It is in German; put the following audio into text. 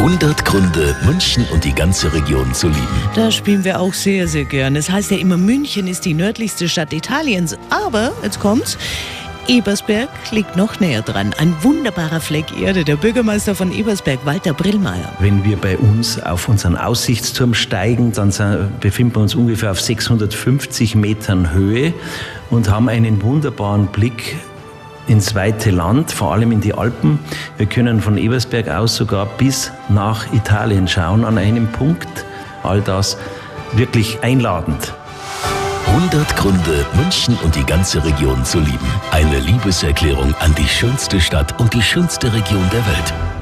100 Gründe, München und die ganze Region zu lieben. Das spielen wir auch sehr, sehr gern. Es heißt ja immer, München ist die nördlichste Stadt Italiens. Aber, jetzt kommt's, Ebersberg liegt noch näher dran. Ein wunderbarer Fleck Erde. Der Bürgermeister von Ebersberg, Walter Brillmeier. Wenn wir bei uns auf unseren Aussichtsturm steigen, dann befinden wir uns ungefähr auf 650 Metern Höhe und haben einen wunderbaren Blick ins weite Land, vor allem in die Alpen. Wir können von Ebersberg aus sogar bis nach Italien schauen an einem Punkt. All das wirklich einladend. 100 Gründe, München und die ganze Region zu lieben. Eine Liebeserklärung an die schönste Stadt und die schönste Region der Welt.